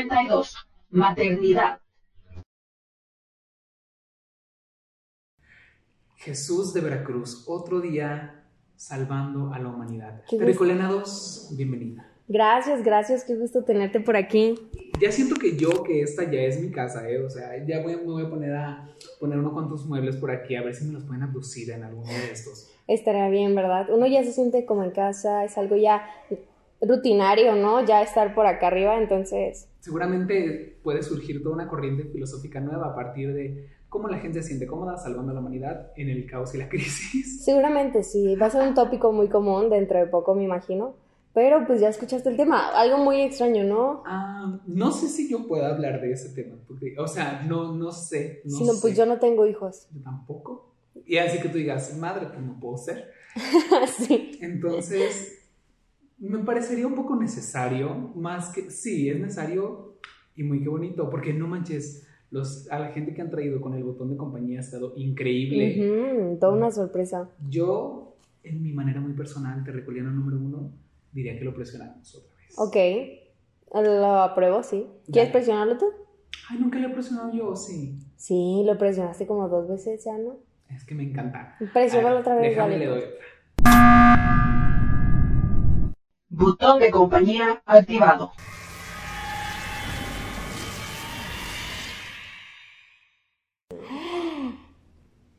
52. Maternidad. Jesús de Veracruz, otro día salvando a la humanidad. Pericolena 2, bienvenida. Gracias, gracias, qué gusto tenerte por aquí. Ya siento que yo, que esta ya es mi casa, ¿eh? O sea, ya voy, me voy a poner a poner unos cuantos muebles por aquí, a ver si me los pueden abducir en alguno de estos. Estaría bien, ¿verdad? Uno ya se siente como en casa, es algo ya rutinario, ¿no? Ya estar por acá arriba, entonces, Seguramente puede surgir toda una corriente filosófica nueva a partir de cómo la gente se siente cómoda salvando a la humanidad en el caos y la crisis. seguramente sí, va a ser un tópico muy común dentro de poco, me imagino. Pero pues ya escuchaste el tema, algo muy extraño, ¿no? Ah, no sé si yo pueda hablar de ese tema, porque, o sea, no, no sé. No si no, pues sé. yo no tengo hijos. Yo tampoco. Y así que tú digas, madre, pues no puedo ser. sí. Entonces, me parecería un poco necesario, más que, sí, es necesario y muy que bonito, porque no manches, los, a la gente que han traído con el botón de compañía ha estado increíble. Ujú, toda una sorpresa. Yo, en mi manera muy personal, terricoliano número uno, diría que lo presionamos otra vez. Ok, lo apruebo, sí. ¿Quieres Dale. presionarlo tú? Ay, nunca lo he presionado yo, sí. Sí, lo presionaste como dos veces ya, ¿no? Es que me encanta. Presiónalo otra vez, déjame, dale. le doy otra. Botón de compañía activado.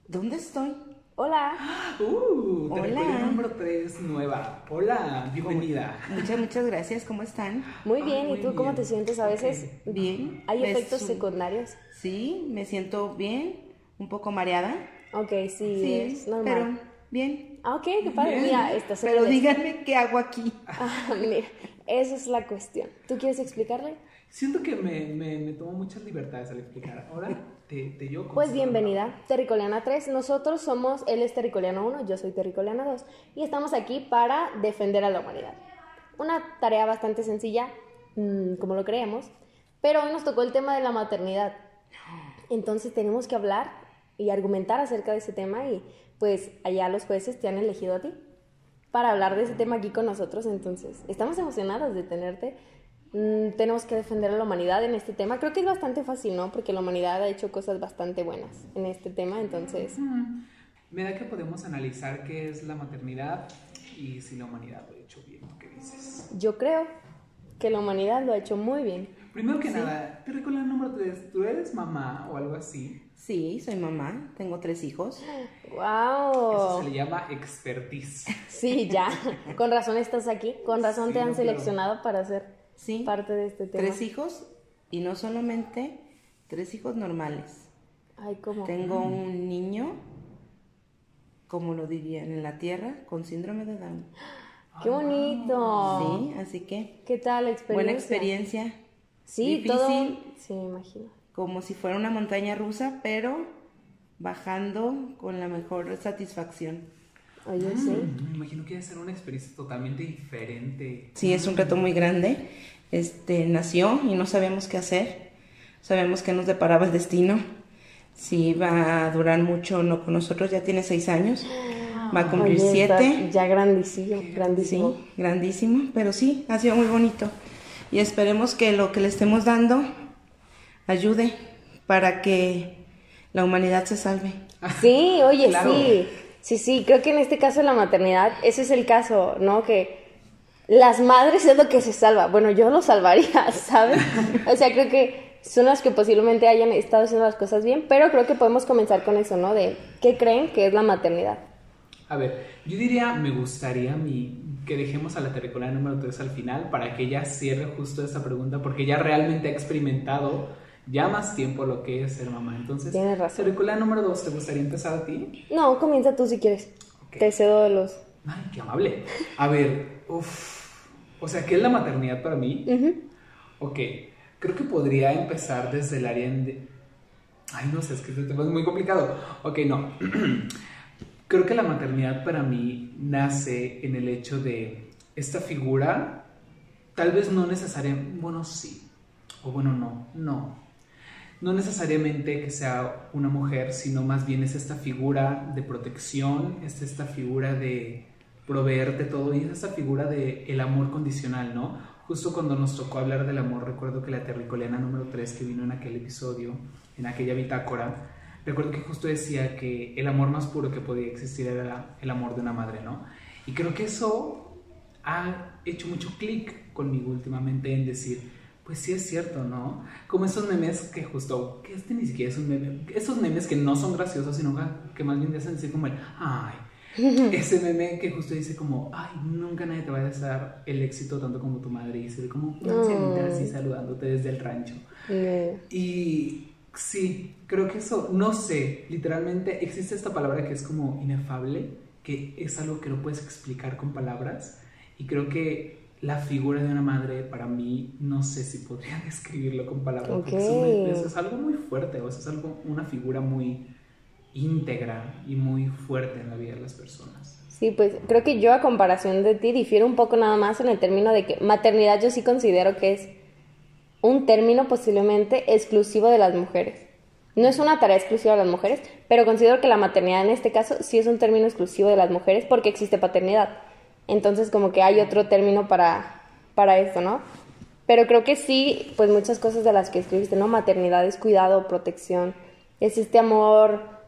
¿Dónde estoy? Hola. Uh, Hola. número 3, nueva. Hola, bienvenida. Muchas, muchas gracias. ¿Cómo están? Muy bien, ¿y muy tú cómo te sientes a veces? Bien. ¿Hay Me efectos su- secundarios? Sí, me siento bien, un poco mareada. Ok, sí, Sí, es normal. pero bien. Ah, ok, qué padre. Mira, en Pero díganme qué hago aquí. Ah, mira, esa es la cuestión. ¿Tú quieres explicarle? Siento que me, me, me tomo muchas libertades al explicar. Ahora te, te yo Pues bienvenida, Terricoliana 3. Nosotros somos, él es Terricoliano 1, yo soy Terricoliana 2. Y estamos aquí para defender a la humanidad. Una tarea bastante sencilla, mm, como lo creemos, pero hoy nos tocó el tema de la maternidad. Entonces tenemos que hablar y argumentar acerca de ese tema y pues allá los jueces te han elegido a ti para hablar de ese tema aquí con nosotros. Entonces estamos emocionados de tenerte. Mm, tenemos que defender a la humanidad en este tema. Creo que es bastante fácil, ¿no? Porque la humanidad ha hecho cosas bastante buenas en este tema. Entonces, Me da que podemos analizar qué es la maternidad y si la humanidad lo ha hecho bien. ¿Qué dices? yo creo que la humanidad lo ha hecho muy bien. Primero que nada, te recuerdo el número 3. ¿Tú eres mamá o algo así? Sí, soy mamá, tengo tres hijos. Eso ¡Wow! se le llama expertise. Sí, ya. Con razón estás aquí. Con razón Sí, te han no, claro. seleccionado para ser Sí, parte de este tema. tres hijos y no solamente tres hijos normales. Ay, ¿cómo? Tengo un niño, como lo dirían en la tierra, con síndrome de Down. ¡Qué bonito! Sí, así que ¿Qué tal la experiencia? buena experiencia. Sí, Difícil. todo. Sí, me imagino. Como si fuera una montaña rusa, pero bajando con la mejor satisfacción. Oye, sí. Mm, Me imagino que debe ser una experiencia totalmente diferente. Sí, es un reto muy grande. Este nació y no sabíamos qué hacer. Sabemos que nos deparaba el destino. Si iba a durar mucho o no con nosotros, ya tiene seis años. Va a cumplir Oye, siete. Ya grandísimo, grandísimo. Sí, grandísimo, pero sí, ha sido muy bonito. Y esperemos que lo que le estemos dando ayude para que la humanidad se salve. Sí, oye, Claro. sí. Sí, sí, creo que en este caso de la maternidad, ese es el caso, ¿no? Que las madres es lo que se salva. Bueno, yo lo salvaría, ¿sabes? O sea, creo que son las que posiblemente hayan estado haciendo las cosas bien, pero creo que podemos comenzar con eso, ¿no? De qué creen que es la maternidad. A ver, yo diría, me gustaría mi, que dejemos a la terricola número 3 al final para que ella cierre justo esa pregunta, porque ella realmente ha experimentado ya más tiempo lo que es ser mamá. Entonces, Tienes razón. número 2, ¿te gustaría empezar a ti? No, comienza tú si quieres. Ok. Te cedo de los... Ay, qué amable. A ver, uff. O sea, ¿qué es la maternidad para mí? Ujú. Ok, creo que podría empezar desde el área de... Ay, no sé, es que este tema es muy complicado. Ok, no. creo que la maternidad para mí nace en el hecho de esta figura, tal vez no necesariamente, bueno, sí, o bueno, no, no. No necesariamente que sea una mujer, sino más bien es esta figura de protección, es esta figura de proveerte todo y es esta figura de el amor condicional, ¿no? justo cuando nos tocó hablar del amor, recuerdo que la terricoleana número 3 que vino en aquel episodio, en aquella bitácora, recuerdo que justo decía que el amor más puro que podía existir era el amor de una madre, ¿no? Y creo que eso ha hecho mucho clic conmigo últimamente en decir, pues sí es cierto, ¿no? Como esos memes que justo, que este ni siquiera es un meme, esos memes que no son graciosos, sino que más bien te hacen decir como el, ay, ese meme que justo dice como, ay, nunca nadie te va a desear el éxito tanto como tu madre y se ve como una así saludándote desde el rancho. Y sí, creo que eso, no sé, literalmente existe esta palabra que es como inefable, que es algo que no puedes explicar con palabras. Y creo que la figura de una madre para mí no sé si podría describirlo con palabras porque eso, es algo muy fuerte o es algo una figura muy íntegra y muy fuerte en la vida de las personas. Sí, pues creo que yo a comparación de ti difiero un poco nada más en el término de que maternidad yo sí considero que es un término posiblemente exclusivo de las mujeres. No es una tarea exclusiva de las mujeres, pero considero que la maternidad en este caso sí es un término exclusivo de las mujeres porque existe paternidad. Entonces como que hay otro término para, para esto, ¿no? Pero creo que sí, pues muchas cosas de las que escribiste, ¿no? Maternidad es cuidado, protección, es este amor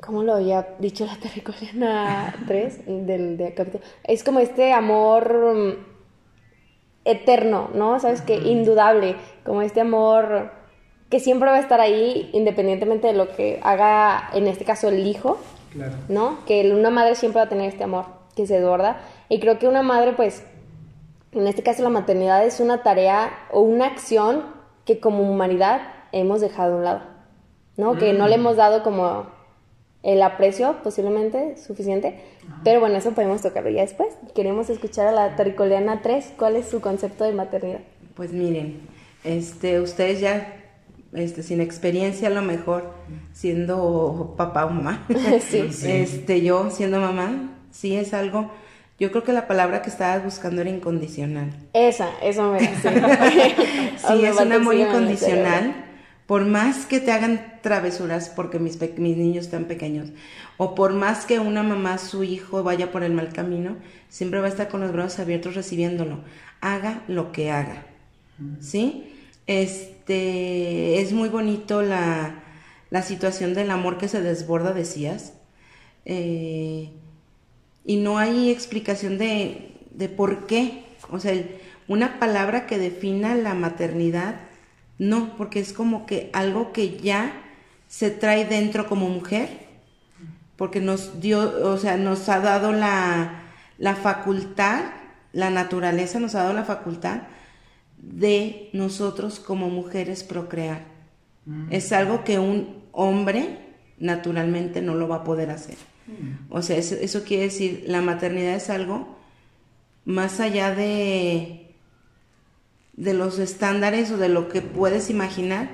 ¿Cómo lo había dicho la terricoliana 3 del, del capítulo? Es como este amor mm, eterno, ¿no? ¿Sabes qué? Indudable, como este amor que siempre va a estar ahí independientemente de lo que haga, en este caso, el hijo, claro. ¿no? Que una madre siempre va a tener este amor que se desborda. Y creo que una madre, pues, en este caso la maternidad es una tarea o una acción que como humanidad hemos dejado a un lado, ¿no? Que no le mm. hemos dado como el aprecio posiblemente suficiente. Pero bueno, eso podemos tocarlo ya después. Queremos escuchar a la Terricoleana 3. ¿Cuál es su concepto de maternidad? Pues miren, este, ustedes ya, este, sin experiencia a lo mejor, siendo papá o mamá, este, yo siendo mamá, sí es algo... Yo creo que la palabra que estabas buscando era incondicional. Esa, eso me Sí, es un amor incondicional por más que te hagan travesuras porque mis, mis niños están pequeños, o por más que una mamá, su hijo vaya por el mal camino, siempre va a estar con los brazos abiertos recibiéndolo, haga lo que haga. ¿Sí? Este, es muy bonito la, situación del amor que se desborda, decías. Eh, y no hay explicación de, de por qué. O sea, una palabra que defina la maternidad no, porque es como que algo que ya se trae dentro como mujer, porque nos dio, o sea, nos ha dado la, la facultad, la naturaleza nos ha dado la facultad de nosotros como mujeres procrear. Mm. Es algo que un hombre naturalmente no lo va a poder hacer. O sea, eso, quiere decir, la maternidad es algo más allá de de los estándares o de lo que puedes imaginar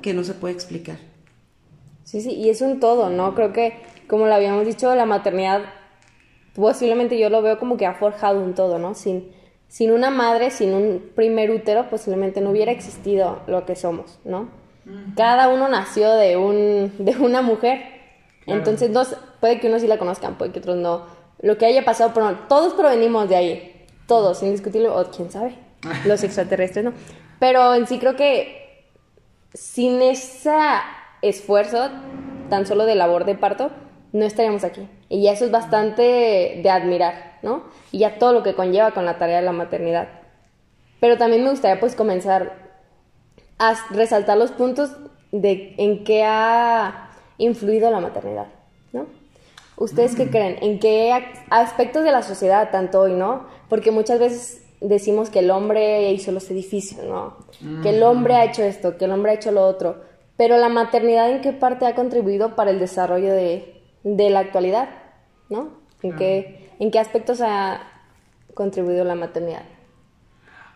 que no se puede explicar. Sí, sí, y es un todo, ¿no? Creo que, como lo habíamos dicho, la maternidad, posiblemente yo lo veo como que ha forjado un todo, ¿no? Sin, sin una madre, sin un primer útero, posiblemente no hubiera existido lo que somos, ¿no? Cada uno nació de, un, de una mujer. Entonces, no, puede que unos sí la conozcan, puede que otros no. Lo que haya pasado, pero todos provenimos de ahí. Todos, indiscutible, o quién sabe los extraterrestres no. Pero en sí creo que sin ese esfuerzo, tan solo de labor de parto, no estaríamos aquí. Y eso es bastante de admirar, ¿no? Y ya todo lo que conlleva con la tarea de la maternidad. Pero también me gustaría pues comenzar a resaltar los puntos de en qué ha influido la maternidad, ¿no? ¿Ustedes qué mm. creen? ¿En qué aspectos de la sociedad, tanto hoy, ¿no? Porque muchas veces decimos que el hombre hizo los edificios, ¿no? Que el hombre ha hecho esto, que el hombre ha hecho lo otro. Pero la maternidad, ¿en qué parte ha contribuido para el desarrollo de, la actualidad? ¿No? ¿En, qué, ¿En qué aspectos ha contribuido la maternidad?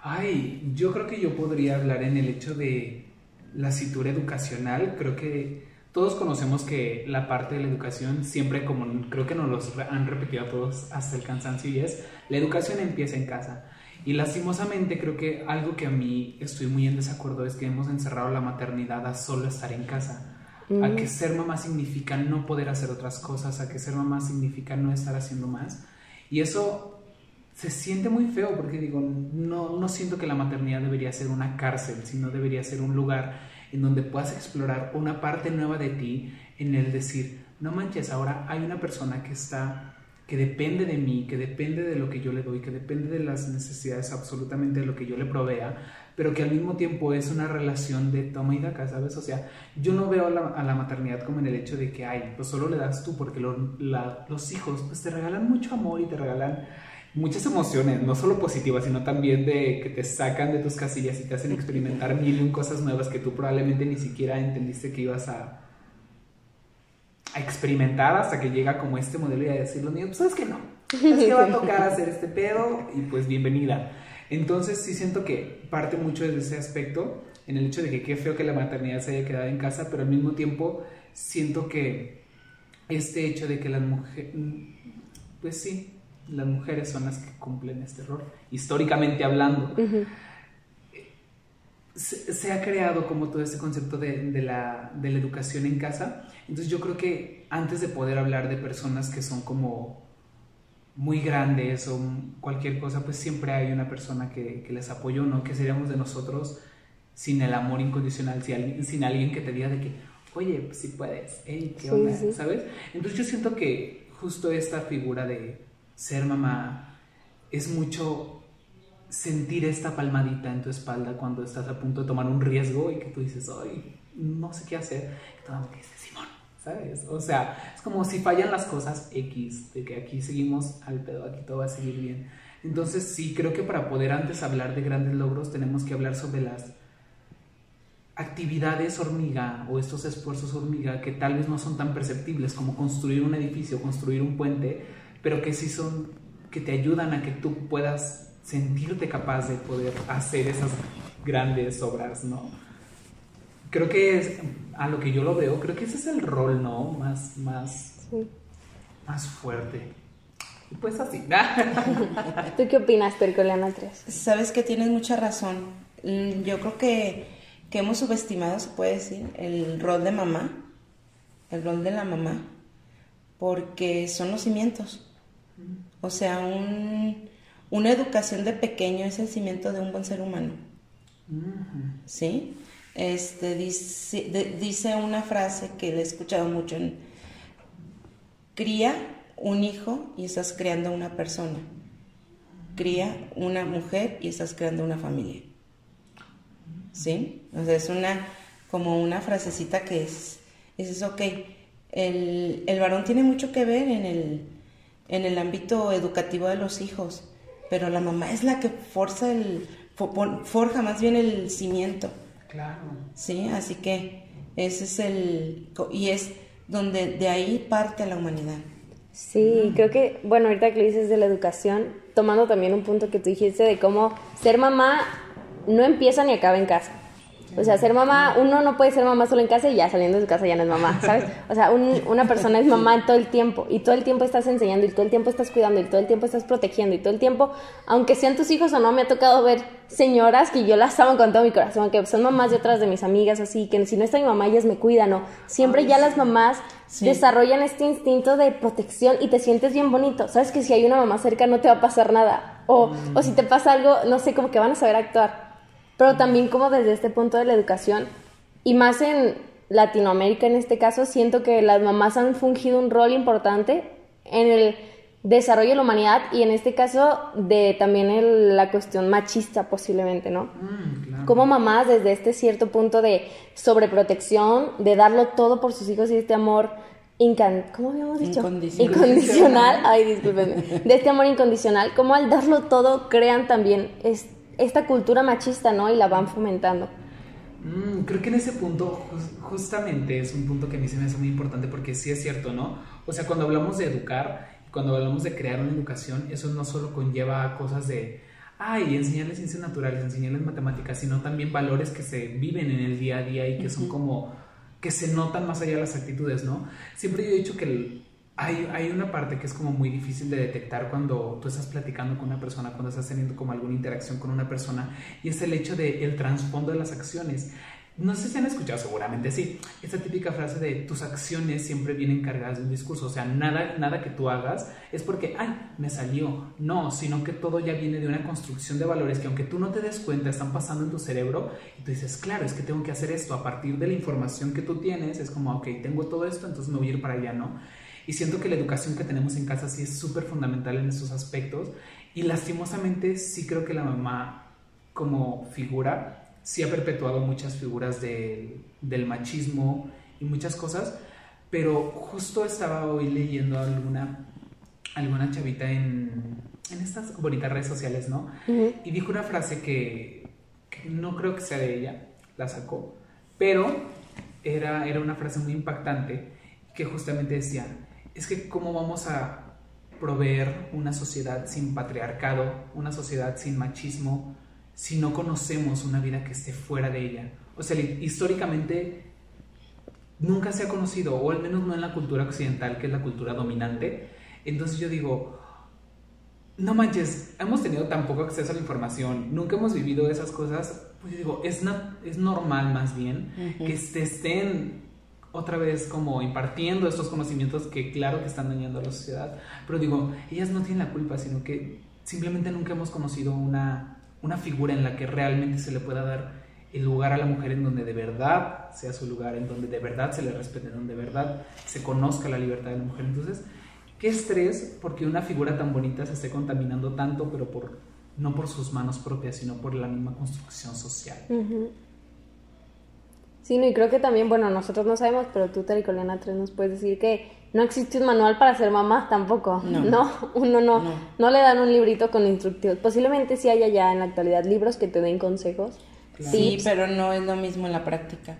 Ay, yo creo que yo podría hablar en el hecho de la cintura educacional. Creo que todos conocemos que la parte de la educación siempre, como creo que nos lo han repetido a todos hasta el cansancio, y es, la educación empieza en casa. Y lastimosamente creo que algo que a mí estoy muy en desacuerdo es que hemos encerrado la maternidad a solo estar en casa. A que mm. ser mamá significa no poder hacer otras cosas, a que ser mamá significa no estar haciendo más. Y eso se siente muy feo porque digo, no, no siento que la maternidad debería ser una cárcel, sino debería ser un lugar en donde puedas explorar una parte nueva de ti, en el decir, no manches, ahora hay una persona que está que depende de mí, que depende de lo que yo le doy, que depende de las necesidades absolutamente de lo que yo le provea, pero que al mismo tiempo es una relación de toma y daca, ¿sabes? O sea, yo no veo a la maternidad como en el hecho de que, ay, pues solo le das tú, porque los hijos pues te regalan mucho amor y te regalan muchas emociones, no solo positivas, sino también de que te sacan de tus casillas y te hacen experimentar mil y cosas nuevas que tú probablemente ni siquiera entendiste que ibas a, a experimentar hasta que llega como este modelo y a decirlo, niños, pues sabes que no, es que va a tocar hacer este pedo y pues bienvenida. Entonces sí siento que parte mucho de ese aspecto, en el hecho de que qué feo que la maternidad se haya quedado en casa, pero al mismo tiempo siento que este hecho de que las mujeres, pues sí, las mujeres son las que cumplen este rol, históricamente hablando. se, ha creado como todo este concepto de, de, la, de la educación en casa. Entonces yo creo que antes de poder hablar de personas que son como muy grandes o cualquier cosa, pues siempre hay una persona que, que les apoyó, ¿no? Que seríamos de nosotros sin el amor incondicional, sin alguien, sin alguien que te diga de que, oye, pues si puedes, hey, ¿qué onda? ¿Sabes? Entonces yo siento que justo esta figura de ser mamá es mucho sentir esta palmadita en tu espalda cuando estás a punto de tomar un riesgo y que tú dices, ay, no sé qué hacer. Y todo el dice, Simón, ¿sabes? O sea, es como si fallan las cosas X, de que aquí seguimos al pedo, aquí todo va a seguir bien. Entonces, sí, creo que para poder antes hablar de grandes logros tenemos que hablar sobre las actividades hormiga o estos esfuerzos hormiga que tal vez no son tan perceptibles como construir un edificio, construir un puente, pero que sí son, que te ayudan a que tú puedas sentirte capaz de poder hacer esas grandes obras, ¿no? creo que es, a lo que yo lo veo, creo que ese es el rol, ¿no? Más, más, más fuerte. pues así. ¿Tú qué opinas, Percoleana 3? Sabes que tienes mucha razón. Mm, yo creo que, que hemos subestimado, se puede decir, el rol de mamá, el rol de la mamá, porque son los cimientos. O sea, un, una educación de pequeño es el cimiento de un buen ser humano. ¿Sí? este, dice, dice una frase que le he escuchado mucho en, cría un hijo y estás creando una persona. Cría una mujer y estás creando una familia. ¿Sí? O sea, es una, como una frasecita que es, es eso, ok, el, el varón tiene mucho que ver en el, en el ámbito educativo de los hijos, pero la mamá es la que forza el, forja más bien el cimiento. Claro. Sí, así que ese es el... y es donde de ahí parte la humanidad. Sí, creo que, bueno, ahorita que le dices de la educación, tomando también un punto que tú dijiste de cómo ser mamá no empieza ni acaba en casa. O sea, ser mamá, uno no puede ser mamá solo en casa y ya saliendo de su casa ya no es mamá, ¿sabes? O sea, una persona es mamá todo el tiempo y todo el tiempo estás enseñando y todo el tiempo estás cuidando y todo el tiempo estás protegiendo y todo el tiempo, aunque sean tus hijos o no, me ha tocado ver señoras que yo las amo con todo mi corazón, que son mamás de otras de mis amigas, así que si no está mi mamá, ellas me cuidan, ¿no? Siempre ya las mamás desarrollan este instinto de protección y te sientes bien bonito. Sabes que si hay una mamá cerca no te va a pasar nada. O, o si te pasa algo, no sé, como que van a saber actuar pero también como desde este punto de la educación y más en Latinoamérica en este caso, siento que las mamás han fungido un rol importante en el desarrollo de la humanidad y en este caso de también la cuestión machista posiblemente, ¿no? Mm, como mamás desde este cierto punto de sobreprotección, de darlo todo por sus hijos y este amor ¿cómo habíamos dicho? Incondicional. Incondicional, ay, discúlpenme, de este amor incondicional, como al darlo todo crean también este esta cultura machista, ¿no? Y la van fomentando. Mm, creo que en ese punto justamente es un punto que a mí se me hace muy importante porque sí es cierto, ¿no? O sea, cuando hablamos de educar, cuando hablamos de crear una educación, eso no solo conlleva cosas de, ay, enseñarles ciencias naturales, enseñarles matemáticas, sino también valores que se viven en el día a día y que son como, que se notan más allá de las actitudes, ¿no? Siempre yo he dicho que el, hay, una parte que es como muy difícil de detectar cuando tú estás platicando con una persona, cuando estás teniendo como alguna interacción con una persona, y es el hecho del el trasfondo de las acciones. no sé si han escuchado, seguramente sí, esta típica frase de tus acciones siempre vienen cargadas de un discurso, o sea, nada, nada que tú hagas es porque, ay, me salió, no, sino que todo ya viene de una construcción de valores que aunque tú no te des cuenta, están pasando en tu cerebro y tú dices, claro, es que tengo que hacer esto a partir de la información que tú tienes, es como, ok, tengo todo esto, entonces me voy a ir para allá, ¿no? Y siento que la educación que tenemos en casa sí es súper fundamental en estos aspectos. Y lastimosamente sí creo que la mamá como figura sí ha perpetuado muchas figuras del machismo y muchas cosas, pero justo estaba hoy leyendo alguna, alguna chavita en, en estas bonitas redes sociales, ¿no? Y dijo una frase que, no creo que sea de ella, la sacó, pero era, era una frase muy impactante que justamente decía, es que cómo vamos a proveer una sociedad sin patriarcado, una sociedad sin machismo, si no conocemos una vida que esté fuera de ella. O sea, históricamente nunca se ha conocido, o al menos no en la cultura occidental, que es la cultura dominante. Entonces yo digo, no manches, hemos tenido tan poco acceso a la información, nunca hemos vivido esas cosas. Pues yo digo, es, es normal más bien que se estén otra vez como impartiendo estos conocimientos que claro que están dañando a la sociedad. Pero digo, ellas no tienen la culpa, sino que simplemente nunca hemos conocido una una figura en la que realmente se le pueda dar el lugar a la mujer en donde de verdad sea su lugar, en donde de verdad se le respete, en donde de verdad se conozca la libertad de la mujer. Entonces, qué estrés porque una figura tan bonita se esté contaminando tanto, pero por no por sus manos propias, sino por la misma construcción social. Sí, no, y creo que también, bueno, nosotros no sabemos, pero tú, Tericolena 3, nos puedes decir que no existe un manual para ser mamá tampoco. No. uno no, no, le dan un librito con instructivos. Posiblemente sí haya ya en la actualidad libros que te den consejos. Sí, pero no es lo mismo en la práctica.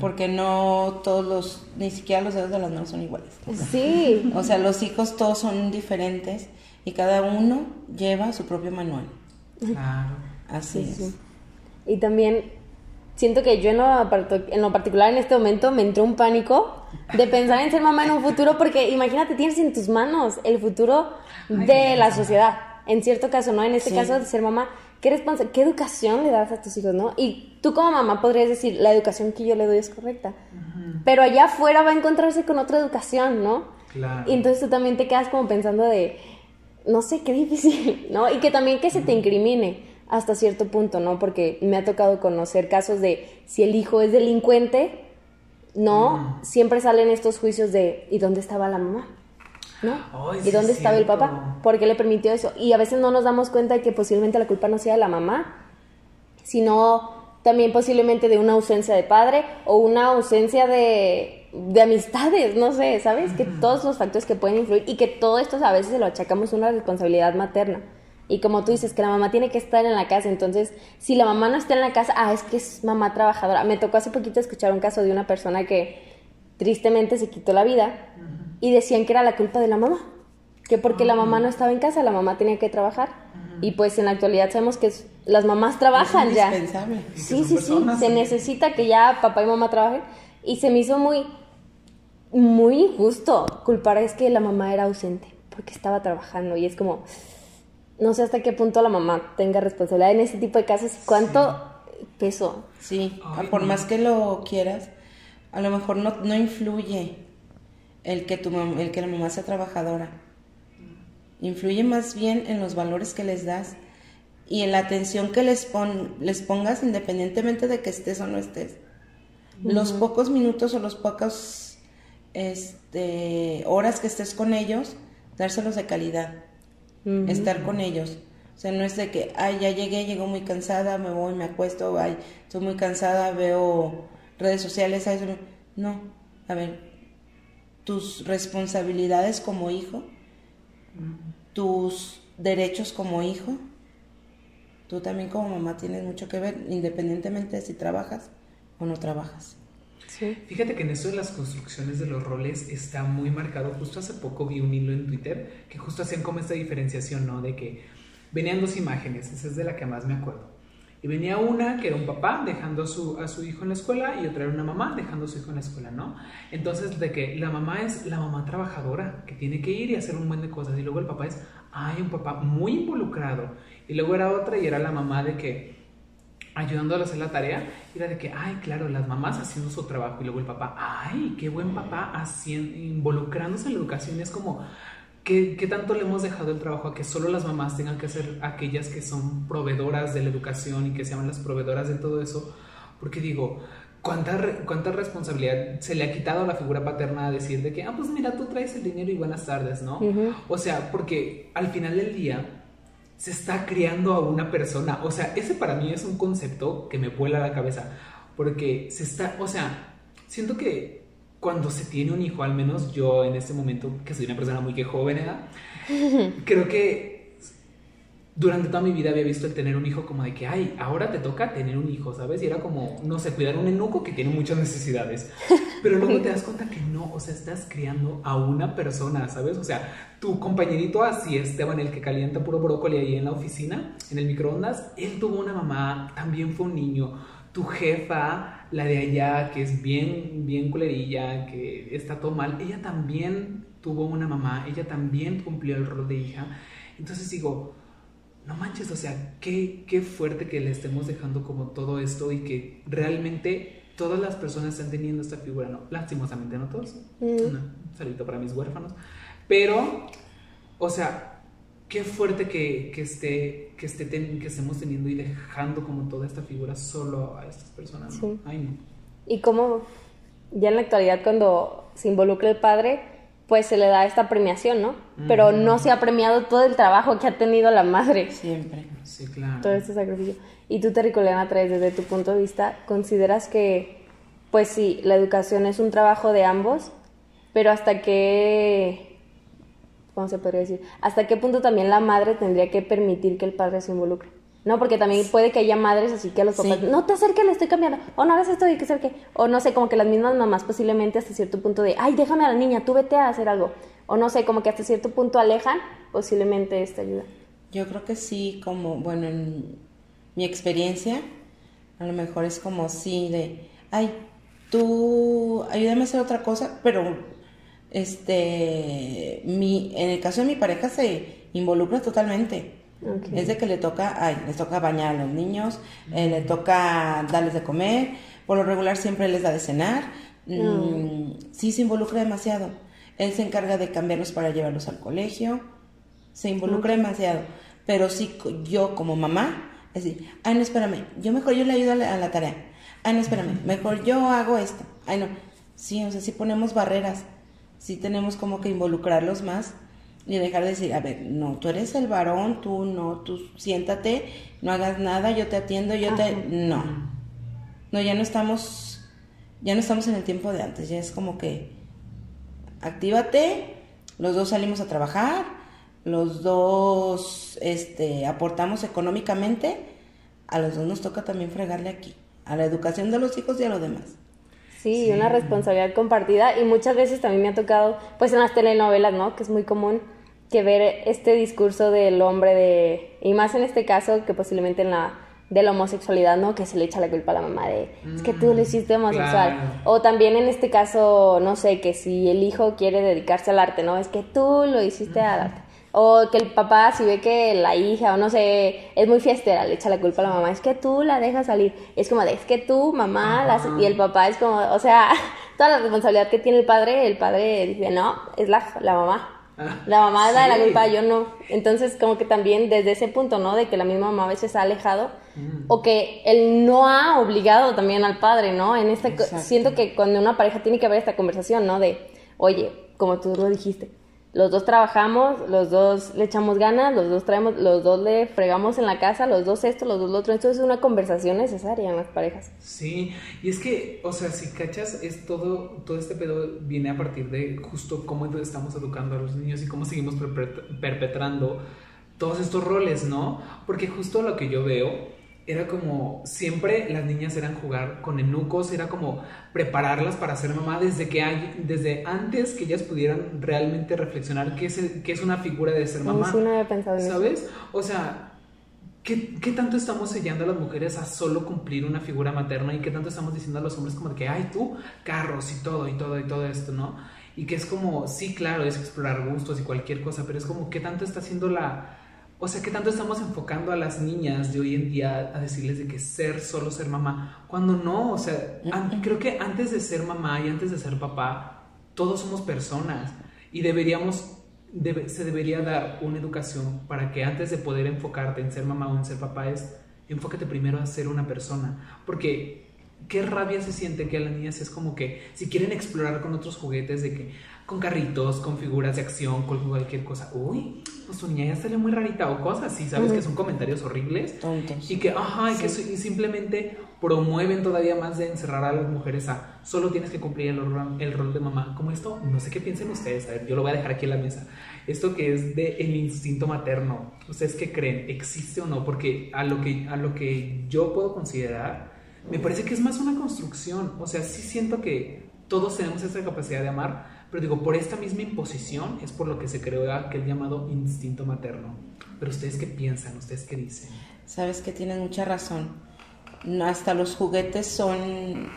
Porque no todos los, ni siquiera los dedos de las manos son iguales. Sí. o sea, los hijos todos son diferentes y cada uno lleva su propio manual. Claro. Así es. Y también siento que yo en lo, en lo particular en este momento me entró un pánico de pensar en ser mamá en un futuro porque imagínate, tienes en tus manos el futuro de la sociedad. En cierto caso, ¿no? En este caso de ser mamá, ¿qué, ¿qué educación le das a tus hijos, no? Y tú como mamá podrías decir, la educación que yo le doy es correcta. Pero allá afuera va a encontrarse con otra educación, ¿no? Claro. Y entonces tú también te quedas como pensando de, no sé, qué difícil, ¿no? Y que también que se te incrimine hasta cierto punto, ¿no? Porque me ha tocado conocer casos de si el hijo es delincuente, no, siempre salen estos juicios de ¿y dónde estaba la mamá? ¿No? ¿Y dónde estaba el papá? ¿Por qué le permitió eso? Y a veces no nos damos cuenta de que posiblemente la culpa no sea de la mamá, sino también posiblemente de una ausencia de padre o una ausencia de, de amistades, no sé, ¿sabes? Que todos los factores que pueden influir y que todo esto a veces se lo achacamos a una responsabilidad materna. Y como tú dices, que la mamá tiene que estar en la casa, entonces, si la mamá no está en la casa, ah, es que es mamá trabajadora. Me tocó hace poquito escuchar un caso de una persona que tristemente se quitó la vida y decían que era la culpa de la mamá, que porque la mamá no estaba en casa, la mamá tenía que trabajar. Y pues en la actualidad sabemos que las mamás trabajan ya. Sí, sí, sí, se necesita que ya papá y mamá trabajen. Y se me hizo muy, muy injusto culpar es que la mamá era ausente, porque estaba trabajando. Y es como, no sé hasta qué punto la mamá tenga responsabilidad en ese tipo de casos y cuánto peso. Sí, por más que lo quieras, a lo mejor no, no influye el que, tu el que la mamá sea trabajadora. Influye más bien en los valores que les das y en la atención que les, pon, les pongas independientemente de que estés o no estés. Los pocos minutos o los pocos este, horas que estés con ellos, dárselos de calidad estar con ellos. O sea, no es de que, ay, ya llegué, llego muy cansada, me voy, me acuesto, ay, estoy muy cansada, veo redes sociales, ay, no, a ver, tus responsabilidades como hijo, tus derechos como hijo, tú también como mamá tienes mucho que ver, independientemente de si trabajas o no trabajas. Fíjate que en eso de las construcciones de los roles está muy marcado. Justo hace poco vi un hilo en Twitter que justo hacían como esta diferenciación, ¿no? De que venían dos imágenes, esa es de la que más me acuerdo. Y venía una que era un papá dejando a su, a su hijo en la escuela y otra era una mamá dejando a su hijo en la escuela, ¿no? Entonces, de que la mamá es la mamá trabajadora, que tiene que ir y hacer un buen de cosas. Y luego el papá es, ay, un papá muy involucrado. Y luego era otra y era la mamá de que ayudándole a hacer la tarea, era de que, ay, claro, las mamás haciendo su trabajo y luego el papá, ay, qué buen papá haciendo, involucrándose en la educación. Es como, ¿qué, ¿qué, tanto le hemos dejado el trabajo a que solo las mamás tengan que ser aquellas que son proveedoras de la educación y que se llaman las proveedoras de todo eso? Porque digo, ¿cuánta, cuánta responsabilidad se le ha quitado a la figura paterna a decir de que, ah, pues mira, tú traes el dinero y buenas tardes, ¿no? O sea, porque al final del día se está criando a una persona. O sea, ese para mí es un concepto que me vuela la cabeza. Porque se está, o sea, siento que cuando se tiene un hijo, al menos yo en este momento, que soy una persona muy que joven, ¿eh? creo que durante toda mi vida había visto el tener un hijo como de que, ay, ahora te toca tener un hijo, ¿sabes? Y era como, no sé, cuidar un enuco que tiene muchas necesidades. Pero luego te das cuenta que no, o sea, estás criando a una persona, ¿sabes? O sea, tu compañerito así, Esteban, el que calienta puro brócoli ahí en la oficina, en el microondas, él tuvo una mamá, también fue un niño. Tu jefa, la de allá, que es bien, bien culerilla, que está todo mal, ella también tuvo una mamá, ella también cumplió el rol de hija. Entonces digo, no manches, o sea, qué, qué fuerte que le estemos dejando como todo esto y que realmente todas las personas están teniendo esta figura, no, lastimosamente no todos, mm. un saludito para mis huérfanos, pero, o sea, qué fuerte que, que esté, que, esté que estemos teniendo y dejando como toda esta figura solo a estas personas, ¿no? Ay, no. Y como ya en la actualidad cuando se involucra el padre, pues se le da esta premiación, ¿no? Pero no se ha premiado todo el trabajo que ha tenido la madre. Siempre. Sí, claro. Todo este sacrificio. Y tú, Terricoleana, traes desde tu punto de vista, ¿consideras que, pues sí, la educación es un trabajo de ambos, pero hasta qué, ¿cómo se podría decir? ¿Hasta qué punto también la madre tendría que permitir que el padre se involucre? ¿No? Porque también puede que haya madres así que a los papás, no te acerques, le estoy cambiando, o no hagas esto y que acerque, o no sé, como que las mismas mamás posiblemente hasta cierto punto de, ay, déjame a la niña, tú vete a hacer algo, o no sé, como que hasta cierto punto alejan posiblemente esta ayuda. Yo creo que sí, como, bueno, en mi experiencia, a lo mejor es como sí, de, ay, tú ayúdame a hacer otra cosa, pero este, mi, en el caso de mi pareja se involucra totalmente. Es de que le toca, ay, les toca bañar a los niños, eh, le toca darles de comer, por lo regular siempre les da de cenar. Mm, sí se involucra demasiado. Él se encarga de cambiarlos para llevarlos al colegio. Se involucra demasiado. Pero sí, yo como mamá, es decir, ay, no, espérame, yo mejor yo le ayudo a la, tarea. Ay, no, espérame, mejor yo hago esto. Ay, no. Sí, o sea, sí ponemos barreras. Sí tenemos como que involucrarlos más y dejar de decir, a ver, no, tú eres el varón, tú no, tú siéntate, no hagas nada, yo te atiendo, yo te... No, no, ya no estamos, ya no estamos en el tiempo de antes, ya es como que, actívate, los dos salimos a trabajar, los dos, este, aportamos económicamente, a los dos nos toca también fregarle aquí, a la educación de los hijos y a lo demás. Sí, una responsabilidad compartida y muchas veces también me ha tocado, pues en las telenovelas, ¿no? Que es muy común que ver este discurso del hombre de, y más en este caso que posiblemente en la de la homosexualidad, ¿no? Que se le echa la culpa a la mamá de, es que tú le hiciste homosexual. O también en este caso, no sé, que si el hijo quiere dedicarse al arte, ¿no? Es que tú lo hiciste al arte. O que el papá, si ve que la hija, o no sé, es muy fiestera, le echa la culpa a la mamá, es que tú la dejas salir. Es como de, es que tú, mamá, y el papá es como, o sea, toda la responsabilidad que tiene el padre, el padre dice, no, es la, la mamá. La mamá da la culpa, yo no. Entonces, como que también desde ese punto, ¿no? De que la misma mamá a veces ha alejado mm. o que él no ha obligado también al padre, ¿no? En este siento que cuando una pareja tiene que haber esta conversación, ¿no? De, oye, como tú lo dijiste, los dos trabajamos, los dos le echamos ganas, los dos traemos, los dos le fregamos en la casa, los dos esto, los dos lo otro. Esto es una conversación necesaria en las parejas. Sí, y es que, o sea, si cachas, es todo, todo este pedo viene a partir de justo cómo estamos educando a los niños y cómo seguimos perpetrando todos estos roles, ¿no? Porque justo lo que yo veo era como siempre las niñas eran jugar con enucos, era como prepararlas para ser mamá desde que hay, desde antes que ellas pudieran realmente reflexionar qué es, qué es una figura de ser mamá. Sí, no pensado en ¿Sabes? O sea, ¿qué, ¿qué, tanto estamos sellando a las mujeres a solo cumplir una figura materna y qué tanto estamos diciendo a los hombres como de que, ay, tú, carros y todo y todo y todo esto, ¿no? Y que es como, sí, claro, es explorar gustos y cualquier cosa, pero es como, ¿qué tanto está haciendo la o sea, ¿qué tanto estamos enfocando a las niñas de hoy en día a decirles de que ser solo ser mamá? Cuando no, o sea, an- creo que antes de ser mamá y antes de ser papá, todos somos personas y deberíamos, debe- se debería dar una educación para que antes de poder enfocarte en ser mamá o en ser papá es, enfócate primero a ser una persona. Porque qué rabia se siente que a las niñas es como que si quieren explorar con otros juguetes de que con carritos, con figuras de acción, con cualquier cosa, uy, pues tu niña ya sale muy rarita o cosas así, ¿sabes? Que son comentarios horribles. Tontos. Y que, ajá, y que simplemente promueven todavía más de encerrar a las mujeres a solo tienes que cumplir el rol, el rol de mamá. Como esto, no sé qué piensen ustedes, a ver, yo lo voy a dejar aquí en la mesa. Esto que es de el instinto materno, ¿ustedes qué creen? ¿Existe o no? Porque a lo que, a lo que yo puedo considerar, me parece que es más una construcción. O sea, sí siento que todos tenemos esa capacidad de amar, pero digo, por esta misma imposición es por lo que se creó aquel llamado instinto materno. Pero ustedes qué piensan, ustedes qué dicen. Sabes que tienes mucha razón. No, hasta los juguetes son,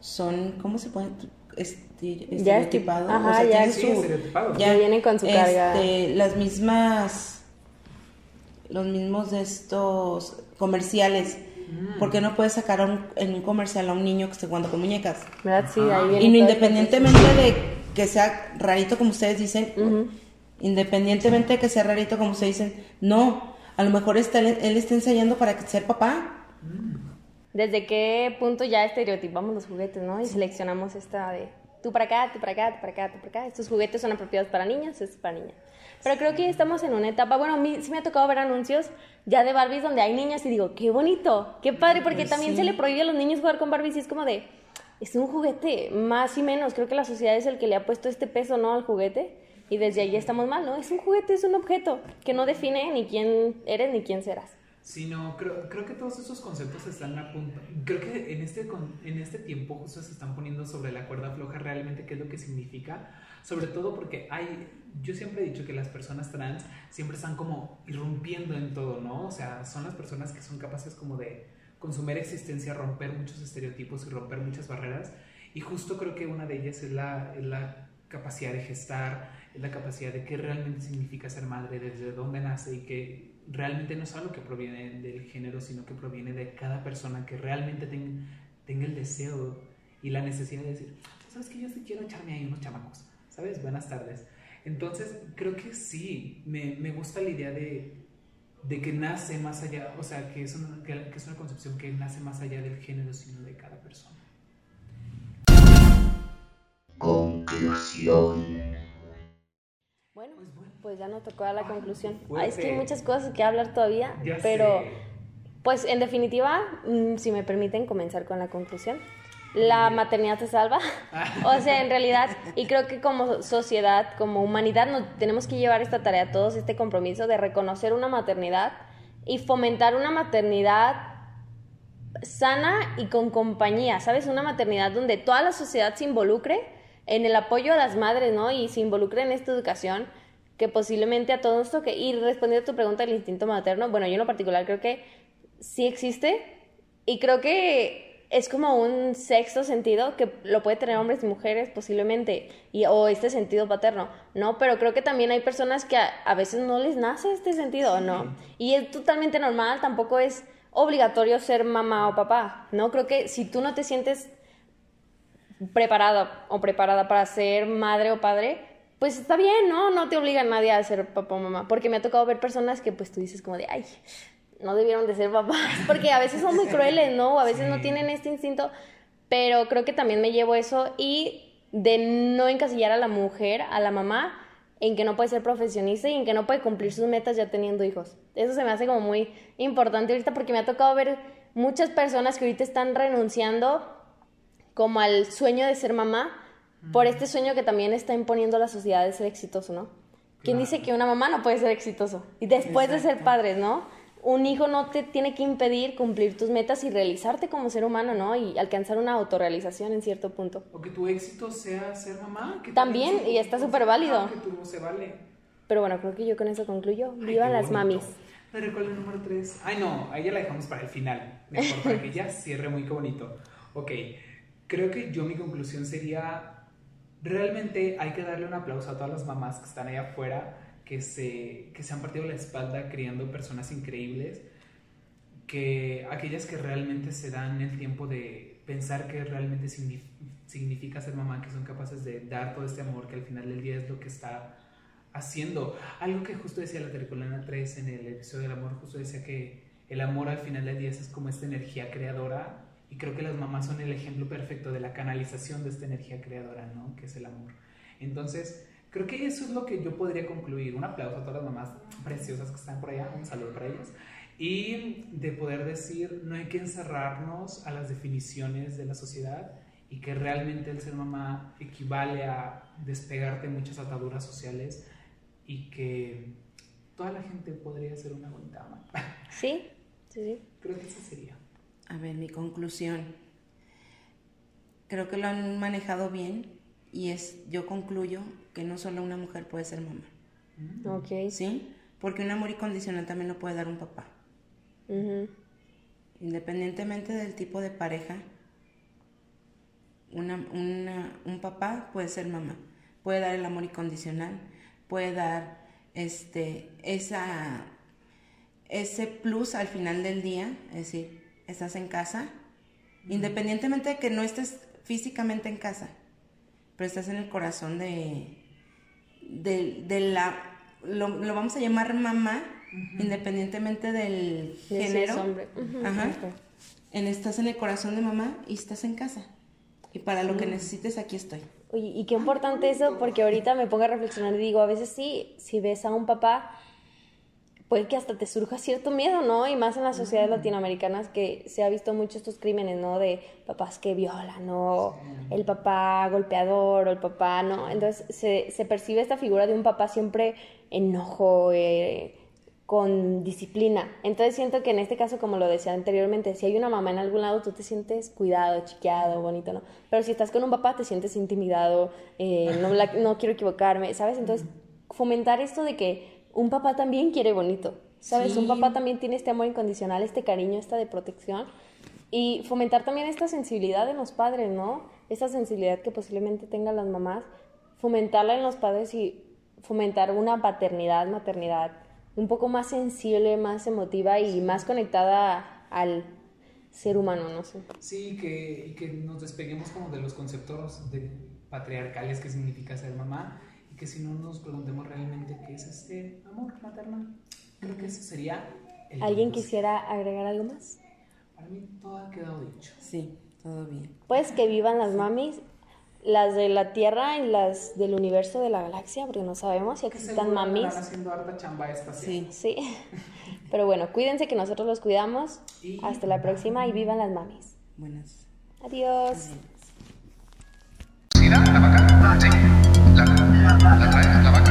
son, ¿cómo se puede? Esti- Ya estereotipados. esti- ajá, o sea, ya su- estereotipado. Ya vienen con su carga. este, Las mismas, los mismos de estos comerciales. Mm. ¿Por qué no puedes sacar a un- en un comercial a un niño que esté jugando con muñecas? ¿Verdad? Sí, ahí viene Y no independientemente de que sea rarito como ustedes dicen, Ujú. independientemente de que sea rarito como ustedes dicen, no, a lo mejor está, él está enseñando para ser papá. ¿Desde qué punto ya estereotipamos los juguetes, no? Y seleccionamos esta de tú para acá, tú para acá, tú para acá, tú para acá. Estos juguetes son apropiados para niños, estos es para niñas. Pero creo que estamos en una etapa, bueno, a mí sí me ha tocado ver anuncios ya de Barbies donde hay niñas y digo, qué bonito, qué padre, porque Pues también sí. se le prohíbe a los niños jugar con Barbies y es como de, es un juguete, más y menos. Creo que la sociedad es el que le ha puesto este peso, ¿no? Al juguete. Y desde ahí estamos mal, ¿no? Es un juguete, es un objeto que no define ni quién eres ni quién serás. Sí, no, creo, creo que todos esos conceptos están a punto. Creo que en este, en este tiempo justo se están poniendo sobre la cuerda floja realmente qué es lo que significa. Sobre todo porque hay, yo siempre he dicho que las personas trans siempre están como irrumpiendo en todo, ¿no? O sea, son las personas que son capaces como de consumir existencia, romper muchos estereotipos y romper muchas barreras. Y justo creo que una de ellas es la, es la capacidad de gestar, es la capacidad de qué realmente significa ser madre, desde dónde nace y que realmente no es algo que proviene del género, sino que proviene de cada persona que realmente ten- tenga el deseo y la necesidad de decir, sabes que yo sí quiero echarme ahí unos chamacos, ¿sabes? Buenas tardes. Entonces, creo que sí, me, me gusta la idea de, de que nace más allá, o sea, que es, una, que, que es una concepción que nace más allá del género, sino de cada persona. Conclusión. Bueno, Pues bueno. pues ya nos tocó a la conclusión. Ay, es que hay muchas cosas que hablar todavía, Ya pero sé. pues en definitiva, mm, si me permiten comenzar con la conclusión, la maternidad te salva. o sea, en realidad, y creo que como sociedad, como humanidad, nos tenemos que llevar esta tarea todos, este compromiso de reconocer una maternidad y fomentar una maternidad sana y con compañía, ¿sabes? Una maternidad donde toda la sociedad se involucre en el apoyo a las madres, ¿no? Y se involucre en esta educación que posiblemente a todos nos toque. Y respondiendo a tu pregunta del instinto materno, bueno, yo en lo particular creo que sí existe y creo que es como un sexto sentido que lo puede tener hombres y mujeres posiblemente, y, o este sentido paterno, ¿no? Pero creo que también hay personas que a, a veces no les nace este sentido, ¿no? Y es totalmente normal, tampoco es obligatorio ser mamá o papá, ¿no? Creo que si tú no te sientes preparada o preparada para ser madre o padre, pues está bien, ¿no? No te obliga a nadie a ser papá o mamá, porque me ha tocado ver personas que pues tú dices como de, ay, no debieron de ser papás, porque a veces son muy crueles, ¿no? O a veces no tienen este instinto, pero creo que también me llevo eso y de no encasillar a la mujer, a la mamá, en que no puede ser profesionista y en que no puede cumplir sus metas ya teniendo hijos. Eso se me hace como muy importante ahorita porque me ha tocado ver muchas personas que ahorita están renunciando como al sueño de ser mamá por este sueño que también está imponiendo la sociedad de ser exitoso, ¿no? ¿Quién dice que una mamá no puede ser exitoso? Y después de ser padres, ¿no? Un hijo no te tiene que impedir cumplir tus metas y realizarte como ser humano, ¿no? Y alcanzar una autorrealización en cierto punto. O que tu éxito sea ser mamá. Que También, y está súper válido. Ah, Que tu se vale. Pero bueno, creo que yo con eso concluyo. Ay, Viva qué las mamis. Me recuerdo el número 3. Ay, no, ahí ya la dejamos para el final. Mejor, para que ya cierre muy bonito. Ok, creo que yo mi conclusión sería, realmente hay que darle un aplauso a todas las mamás que están allá afuera, que se, que se han partido la espalda criando personas increíbles, que aquellas que realmente se dan el tiempo de pensar que realmente significa ser mamá, que son capaces de dar todo este amor, que al final del día es lo que está haciendo. Algo que justo decía la Terricolana 3 en el episodio del amor, justo decía que el amor al final del día es como esta energía creadora y creo que las mamás son el ejemplo perfecto de la canalización de esta energía creadora, ¿no? Que es el amor. Entonces, creo que eso es lo que yo podría concluir. Un aplauso a todas las mamás preciosas que están por allá, un saludo para ellas. Y de poder decir, no hay que encerrarnos a las definiciones de la sociedad y que realmente el ser mamá equivale a despegarte muchas ataduras sociales y que toda la gente podría ser una bonita mamá. Sí, sí, sí. Creo que eso sería. A ver, mi conclusión. Creo que lo han manejado bien y es, yo concluyo que no solo una mujer puede ser mamá. Mm. Ok. ¿Sí? Porque un amor incondicional también lo puede dar un papá. Independientemente del tipo de pareja, una, un papá puede ser mamá, puede dar el amor incondicional, puede dar este, esa, ese plus al final del día, es decir, estás en casa, independientemente de que no estés físicamente en casa, pero estás en el corazón de, de, la, lo, vamos a llamar mamá, independientemente del género. hombre. Ajá. En, estás en el corazón de mamá y estás en casa. Y para lo que necesites, aquí estoy. Oye, y qué importante eso, porque ahorita me pongo a reflexionar y digo, a veces sí, si ves a un papá, puede que hasta te surja cierto miedo, ¿no? Y más en las sociedades latinoamericanas que se ha visto mucho estos crímenes, ¿no? De papás que violan, ¿no? El papá golpeador o el papá, ¿no? Entonces se, se percibe esta figura de un papá siempre enojo, eh, con disciplina. Entonces siento que en este caso, como lo decía anteriormente, si hay una mamá en algún lado, tú te sientes cuidado, chiqueado, bonito, ¿no? Pero si estás con un papá, te sientes intimidado, eh, no, no quiero equivocarme, ¿sabes? Entonces, fomentar esto de que un papá también quiere bonito, ¿sabes? Un papá también tiene este amor incondicional, este cariño, esta de protección. Y fomentar también esta sensibilidad en los padres, ¿no? Esta sensibilidad que posiblemente tengan las mamás, fomentarla en los padres y fomentar una paternidad, maternidad un poco más sensible, más emotiva y más conectada al ser humano, no sé. Sí, que, y que nos despeguemos como de los conceptos de patriarcales que significa ser mamá y que si no nos preguntemos realmente qué es este amor maternal. Creo que eso sería... ¿Alguien quisiera agregar algo más? Para mí todo ha quedado dicho. Sí, todo bien. Pues que vivan las mamis las de la Tierra y las del universo de la galaxia, porque no sabemos si existan mamis. Están haciendo harta chamba sí. sí. Pero bueno, cuídense que nosotros los cuidamos. Hasta la próxima y vivan las mamis. Buenas. Adiós. Adiós. La